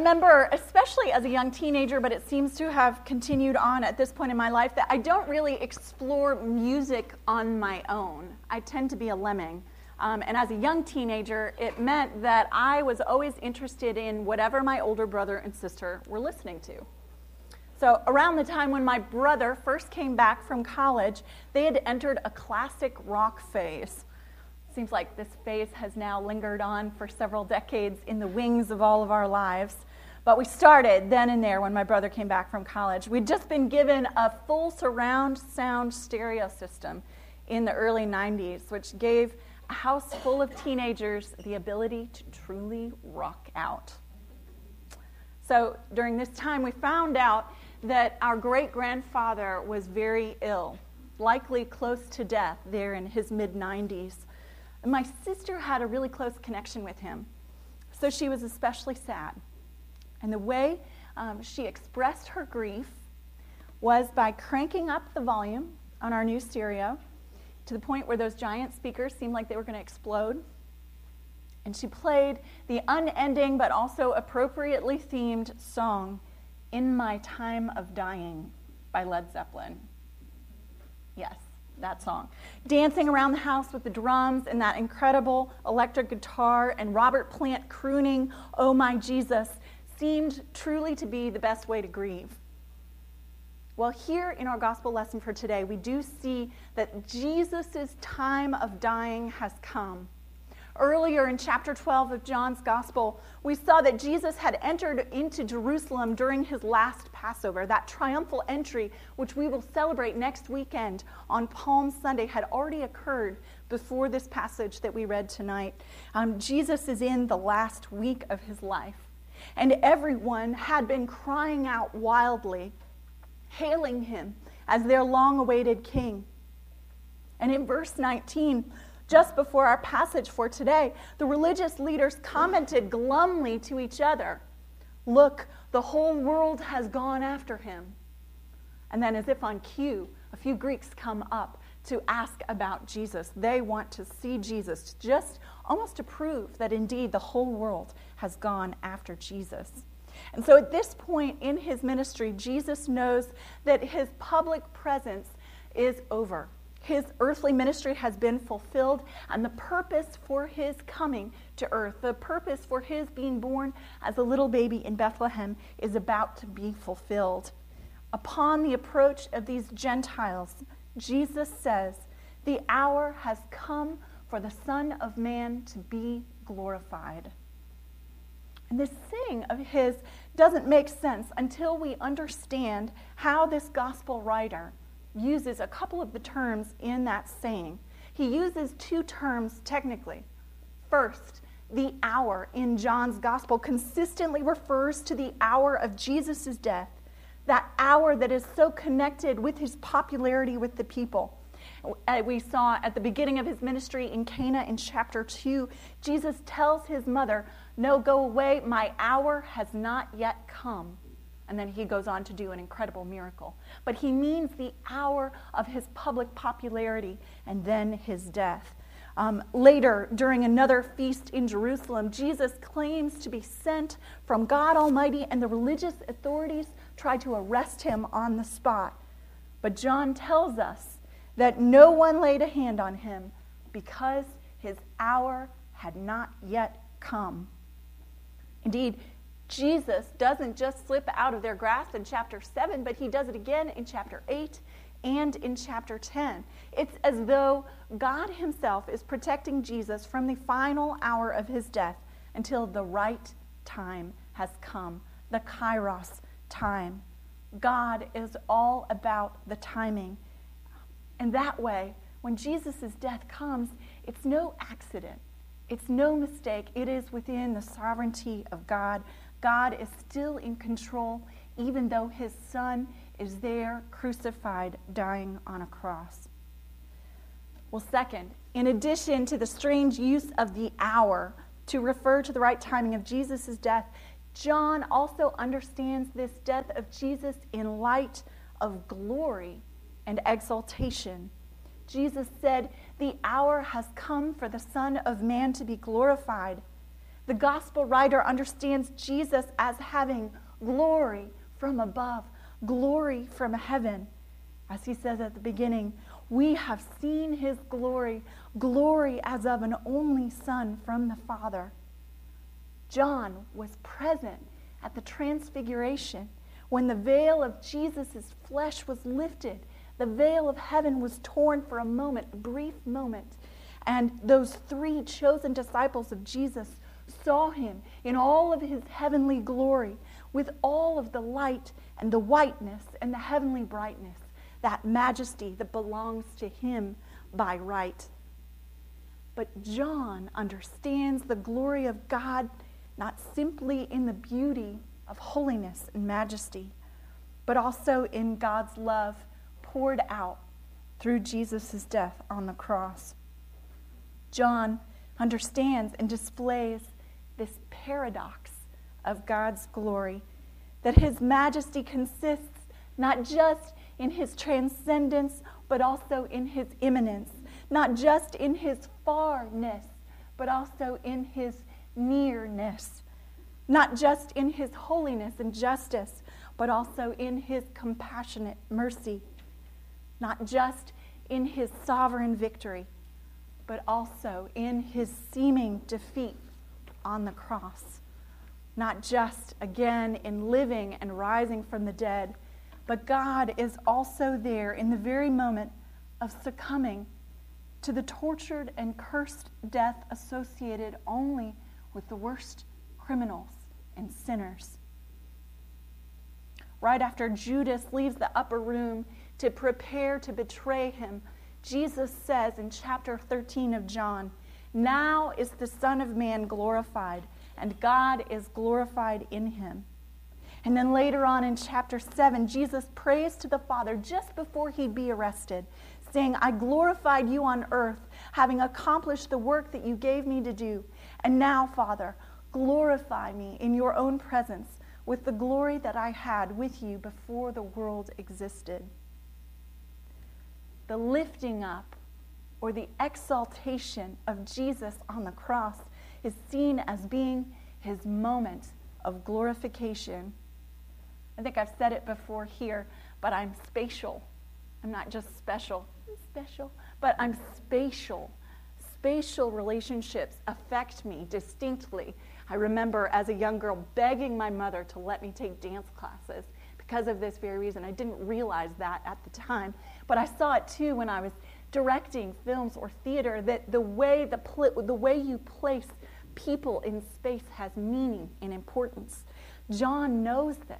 remember, especially as a young teenager, but it seems to have continued on at this point in my life, that I don't really explore music on my own. I tend to be a lemming. Um, and as a young teenager, it meant that I was always interested in whatever my older brother and sister were listening to. So, around the time when my brother first came back from college, they had entered a classic rock phase. Seems like this phase has now lingered on for several decades in the wings of all of our lives. But we started then and there when my brother came back from college. We'd just been given a full surround sound stereo system in the early 90s, which gave a house full of teenagers the ability to truly rock out. So during this time, we found out that our great grandfather was very ill, likely close to death there in his mid 90s. My sister had a really close connection with him, so she was especially sad. And the way um, she expressed her grief was by cranking up the volume on our new stereo to the point where those giant speakers seemed like they were going to explode. And she played the unending but also appropriately themed song, In My Time of Dying by Led Zeppelin. Yes that song. Dancing around the house with the drums and that incredible electric guitar and Robert Plant crooning, Oh My Jesus, seemed truly to be the best way to grieve. Well, here in our gospel lesson for today, we do see that Jesus' time of dying has come. Earlier in chapter 12 of John's Gospel, we saw that Jesus had entered into Jerusalem during his last Passover. That triumphal entry, which we will celebrate next weekend on Palm Sunday, had already occurred before this passage that we read tonight. Um, Jesus is in the last week of his life, and everyone had been crying out wildly, hailing him as their long awaited king. And in verse 19, just before our passage for today, the religious leaders commented glumly to each other Look, the whole world has gone after him. And then, as if on cue, a few Greeks come up to ask about Jesus. They want to see Jesus, just almost to prove that indeed the whole world has gone after Jesus. And so at this point in his ministry, Jesus knows that his public presence is over. His earthly ministry has been fulfilled, and the purpose for his coming to earth, the purpose for his being born as a little baby in Bethlehem, is about to be fulfilled. Upon the approach of these Gentiles, Jesus says, The hour has come for the Son of Man to be glorified. And this saying of his doesn't make sense until we understand how this gospel writer uses a couple of the terms in that saying. He uses two terms technically. First, the hour in John's gospel consistently refers to the hour of Jesus' death, that hour that is so connected with his popularity with the people. Uh, we saw at the beginning of his ministry in Cana in chapter 2, Jesus tells his mother, No, go away, my hour has not yet come. And then he goes on to do an incredible miracle. But he means the hour of his public popularity and then his death. Um, later, during another feast in Jerusalem, Jesus claims to be sent from God Almighty, and the religious authorities try to arrest him on the spot. But John tells us that no one laid a hand on him because his hour had not yet come. Indeed, Jesus doesn't just slip out of their grasp in chapter 7, but he does it again in chapter 8 and in chapter 10. It's as though God himself is protecting Jesus from the final hour of his death until the right time has come, the kairos time. God is all about the timing. And that way, when Jesus' death comes, it's no accident. It's no mistake. It is within the sovereignty of God God is still in control, even though his son is there crucified, dying on a cross. Well, second, in addition to the strange use of the hour to refer to the right timing of Jesus' death, John also understands this death of Jesus in light of glory and exaltation. Jesus said, The hour has come for the Son of Man to be glorified. The gospel writer understands Jesus as having glory from above, glory from heaven. As he says at the beginning, we have seen his glory, glory as of an only Son from the Father. John was present at the transfiguration when the veil of Jesus' flesh was lifted. The veil of heaven was torn for a moment, a brief moment. And those three chosen disciples of Jesus saw him in all of his heavenly glory, with all of the light and the whiteness and the heavenly brightness that majesty that belongs to him by right. But John understands the glory of God not simply in the beauty of holiness and majesty, but also in God's love poured out through Jesus' death on the cross. John understands and displays this paradox of God's glory that his majesty consists not just in his transcendence, but also in his immanence, not just in his farness, but also in his nearness, not just in his holiness and justice, but also in his compassionate mercy, not just in his sovereign victory, but also in his seeming defeat on the cross, not just again in living and rising from the dead but God is also there in the very moment of succumbing to the tortured and cursed death associated only with the worst criminals and sinners. Right after Judas leaves the upper room to prepare to betray him, Jesus says in chapter 13 of John, Now is the Son of Man glorified, and God is glorified in him. And then later on in chapter 7, Jesus prays to the Father just before he'd be arrested, saying, I glorified you on earth, having accomplished the work that you gave me to do. And now, Father, glorify me in your own presence with the glory that I had with you before the world existed. The lifting up or the exaltation of Jesus on the cross is seen as being his moment of glorification I think I've said it before here, but I'm spatial. I'm not just special, I'm special, but I'm spatial. Spatial relationships affect me distinctly. I remember as a young girl begging my mother to let me take dance classes because of this very reason. I didn't realize that at the time, but I saw it too when I was directing films or theater that the way the, pl- the way you place people in space has meaning and importance. John knows this.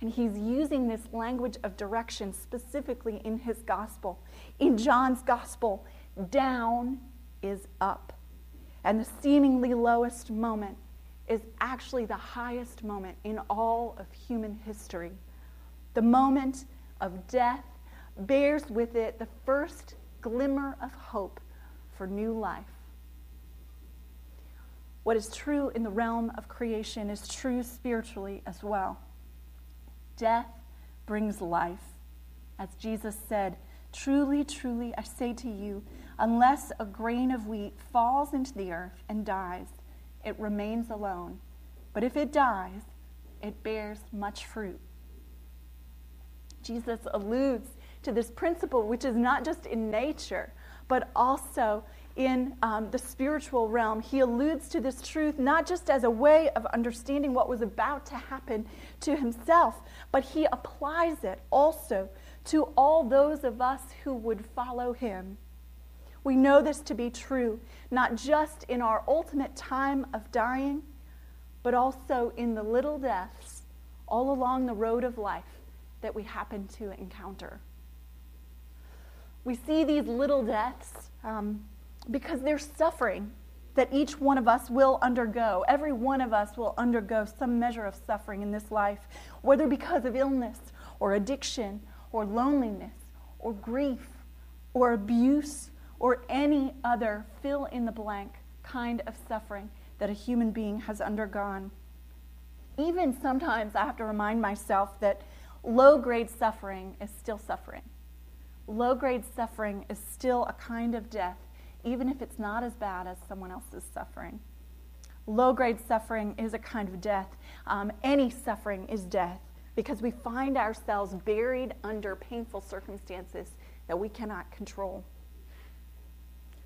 And he's using this language of direction specifically in his gospel. In John's gospel, down is up. And the seemingly lowest moment is actually the highest moment in all of human history. The moment of death bears with it the first glimmer of hope for new life. What is true in the realm of creation is true spiritually as well. Death brings life. As Jesus said, Truly, truly, I say to you, unless a grain of wheat falls into the earth and dies, it remains alone. But if it dies, it bears much fruit. Jesus alludes to this principle, which is not just in nature, but also in um, the spiritual realm, he alludes to this truth not just as a way of understanding what was about to happen to himself, but he applies it also to all those of us who would follow him. We know this to be true, not just in our ultimate time of dying, but also in the little deaths all along the road of life that we happen to encounter. We see these little deaths um, because there's suffering that each one of us will undergo. Every one of us will undergo some measure of suffering in this life, whether because of illness or addiction or loneliness or grief or abuse or any other fill in the blank kind of suffering that a human being has undergone. Even sometimes I have to remind myself that low grade suffering is still suffering. Low grade suffering is still a kind of death even if it's not as bad as someone else's suffering. Low grade suffering is a kind of death. Um, any suffering is death because we find ourselves buried under painful circumstances that we cannot control.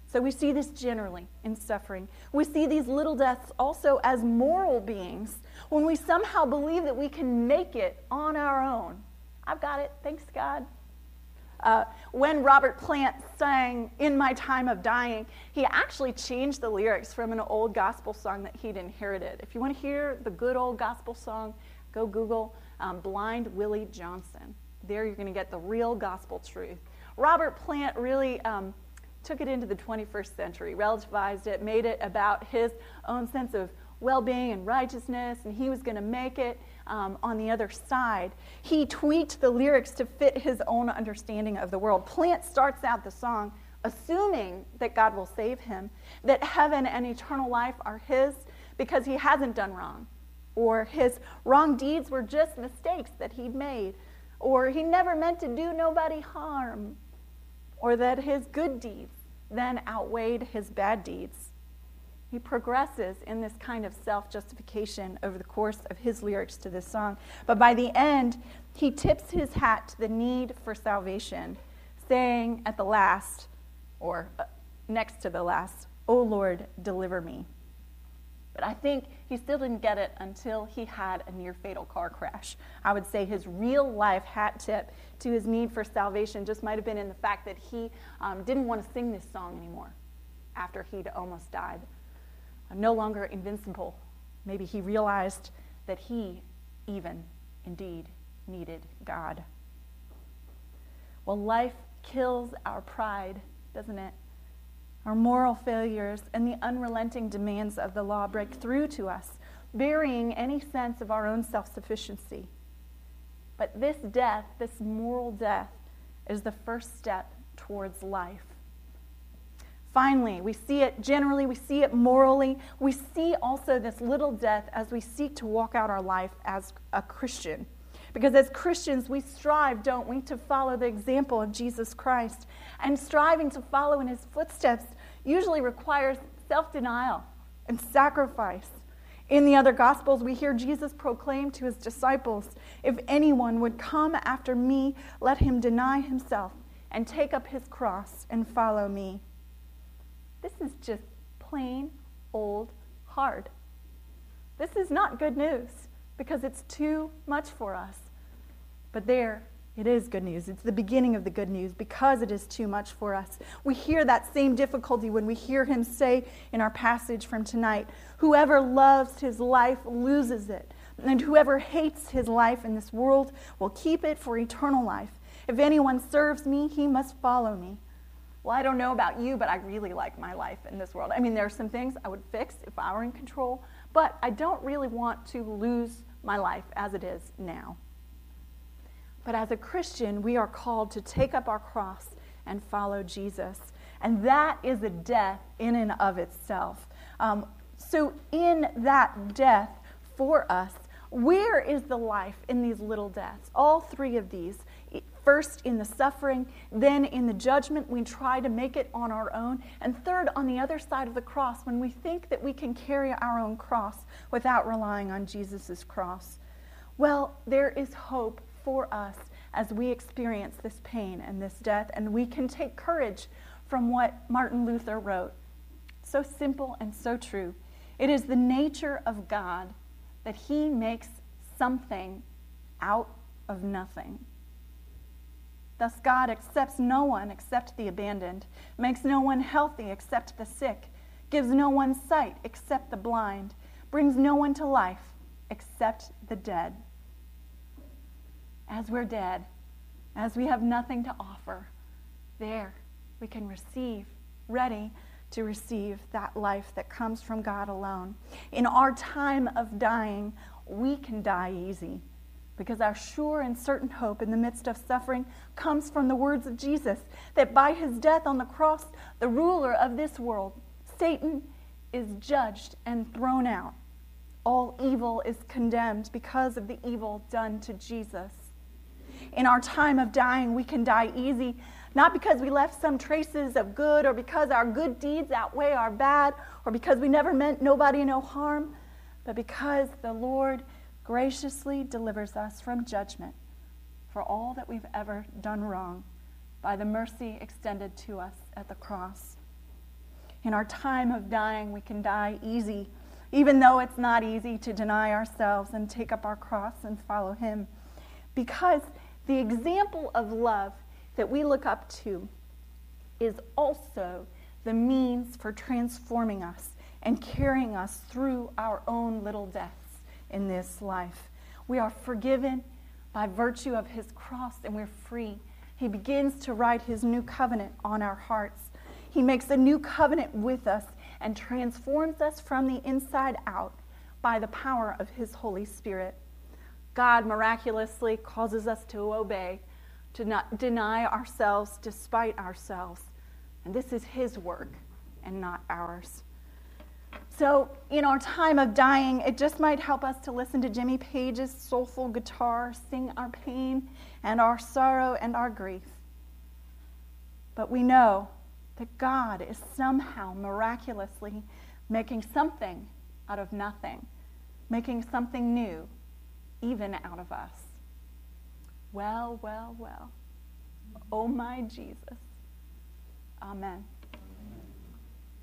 So we see this generally in suffering. We see these little deaths also as moral beings when we somehow believe that we can make it on our own. I've got it. Thanks, God. Uh, when Robert Plant sang In My Time of Dying, he actually changed the lyrics from an old gospel song that he'd inherited. If you want to hear the good old gospel song, go Google um, Blind Willie Johnson. There you're going to get the real gospel truth. Robert Plant really um, took it into the 21st century, relativized it, made it about his own sense of well being and righteousness, and he was going to make it um, on the other side. He tweaked the lyrics to fit his own understanding of the world. Plant starts out the song assuming that God will save him, that heaven and eternal life are his because he hasn't done wrong, or his wrong deeds were just mistakes that he'd made, or he never meant to do nobody harm, or that his good deeds then outweighed his bad deeds. He progresses in this kind of self justification over the course of his lyrics to this song. But by the end, he tips his hat to the need for salvation, saying at the last, or uh, next to the last, O Lord, deliver me. But I think he still didn't get it until he had a near fatal car crash. I would say his real life hat tip to his need for salvation just might have been in the fact that he um, didn't want to sing this song anymore after he'd almost died no longer invincible. Maybe he realized that he, even, indeed, needed God. Well, life kills our pride, doesn't it? Our moral failures and the unrelenting demands of the law break through to us, burying any sense of our own self sufficiency. But this death, this moral death, is the first step towards life. Finally, we see it generally, we see it morally. We see also this little death as we seek to walk out our life as a Christian. Because as Christians, we strive, don't we, to follow the example of Jesus Christ. And striving to follow in his footsteps usually requires self denial and sacrifice. In the other Gospels, we hear Jesus proclaim to his disciples If anyone would come after me, let him deny himself and take up his cross and follow me. This is just plain old hard. This is not good news because it's too much for us. But there, it is good news. It's the beginning of the good news because it is too much for us. We hear that same difficulty when we hear him say in our passage from tonight Whoever loves his life loses it, and whoever hates his life in this world will keep it for eternal life. If anyone serves me, he must follow me well, I don't know about you, but I really like my life in this world. I mean, there are some things I would fix if I were in control, but I don't really want to lose my life as it is now. But as a Christian, we are called to take up our cross and follow Jesus. And that is a death in and of itself. Um, so, in that death for us, where is the life in these little deaths? All three of these First, in the suffering, then in the judgment, we try to make it on our own. And third, on the other side of the cross, when we think that we can carry our own cross without relying on Jesus' cross. Well, there is hope for us as we experience this pain and this death, and we can take courage from what Martin Luther wrote. So simple and so true. It is the nature of God that He makes something out of nothing. Thus, God accepts no one except the abandoned, makes no one healthy except the sick, gives no one sight except the blind, brings no one to life except the dead. As we're dead, as we have nothing to offer, there we can receive, ready to receive that life that comes from God alone. In our time of dying, we can die easy because our sure and certain hope in the midst of suffering comes from the words of Jesus that by his death on the cross, the ruler of this world, Satan, is judged and thrown out. All evil is condemned because of the evil done to Jesus. In our time of dying, we can die easy, Not because we left some traces of good or because our good deeds outweigh our bad or because we never meant nobody no harm, but because the Lord graciously delivers us from judgment for all that we've ever done wrong by the mercy extended to us at the cross. In our time of dying, we can die easy, even though it's not easy to deny ourselves and take up our cross and follow Him. Because the example of love that we look up to is also the means for transforming us and carrying us through our own little deaths in this life. We are forgiven by virtue of his cross and we're free. He begins to write his new covenant on our hearts. He makes a new covenant with us and transforms us from the inside out by the power of his Holy Spirit. God miraculously causes us to obey, to not deny ourselves despite ourselves. And this is his work and not ours. So, in our time of dying, it just might help us to listen to Jimmy Page's soulful guitar sing our pain and our sorrow and our grief. But we know that God is somehow miraculously making something out of nothing, making something new even out of us. Well, well, well. Oh, my Jesus. Amen.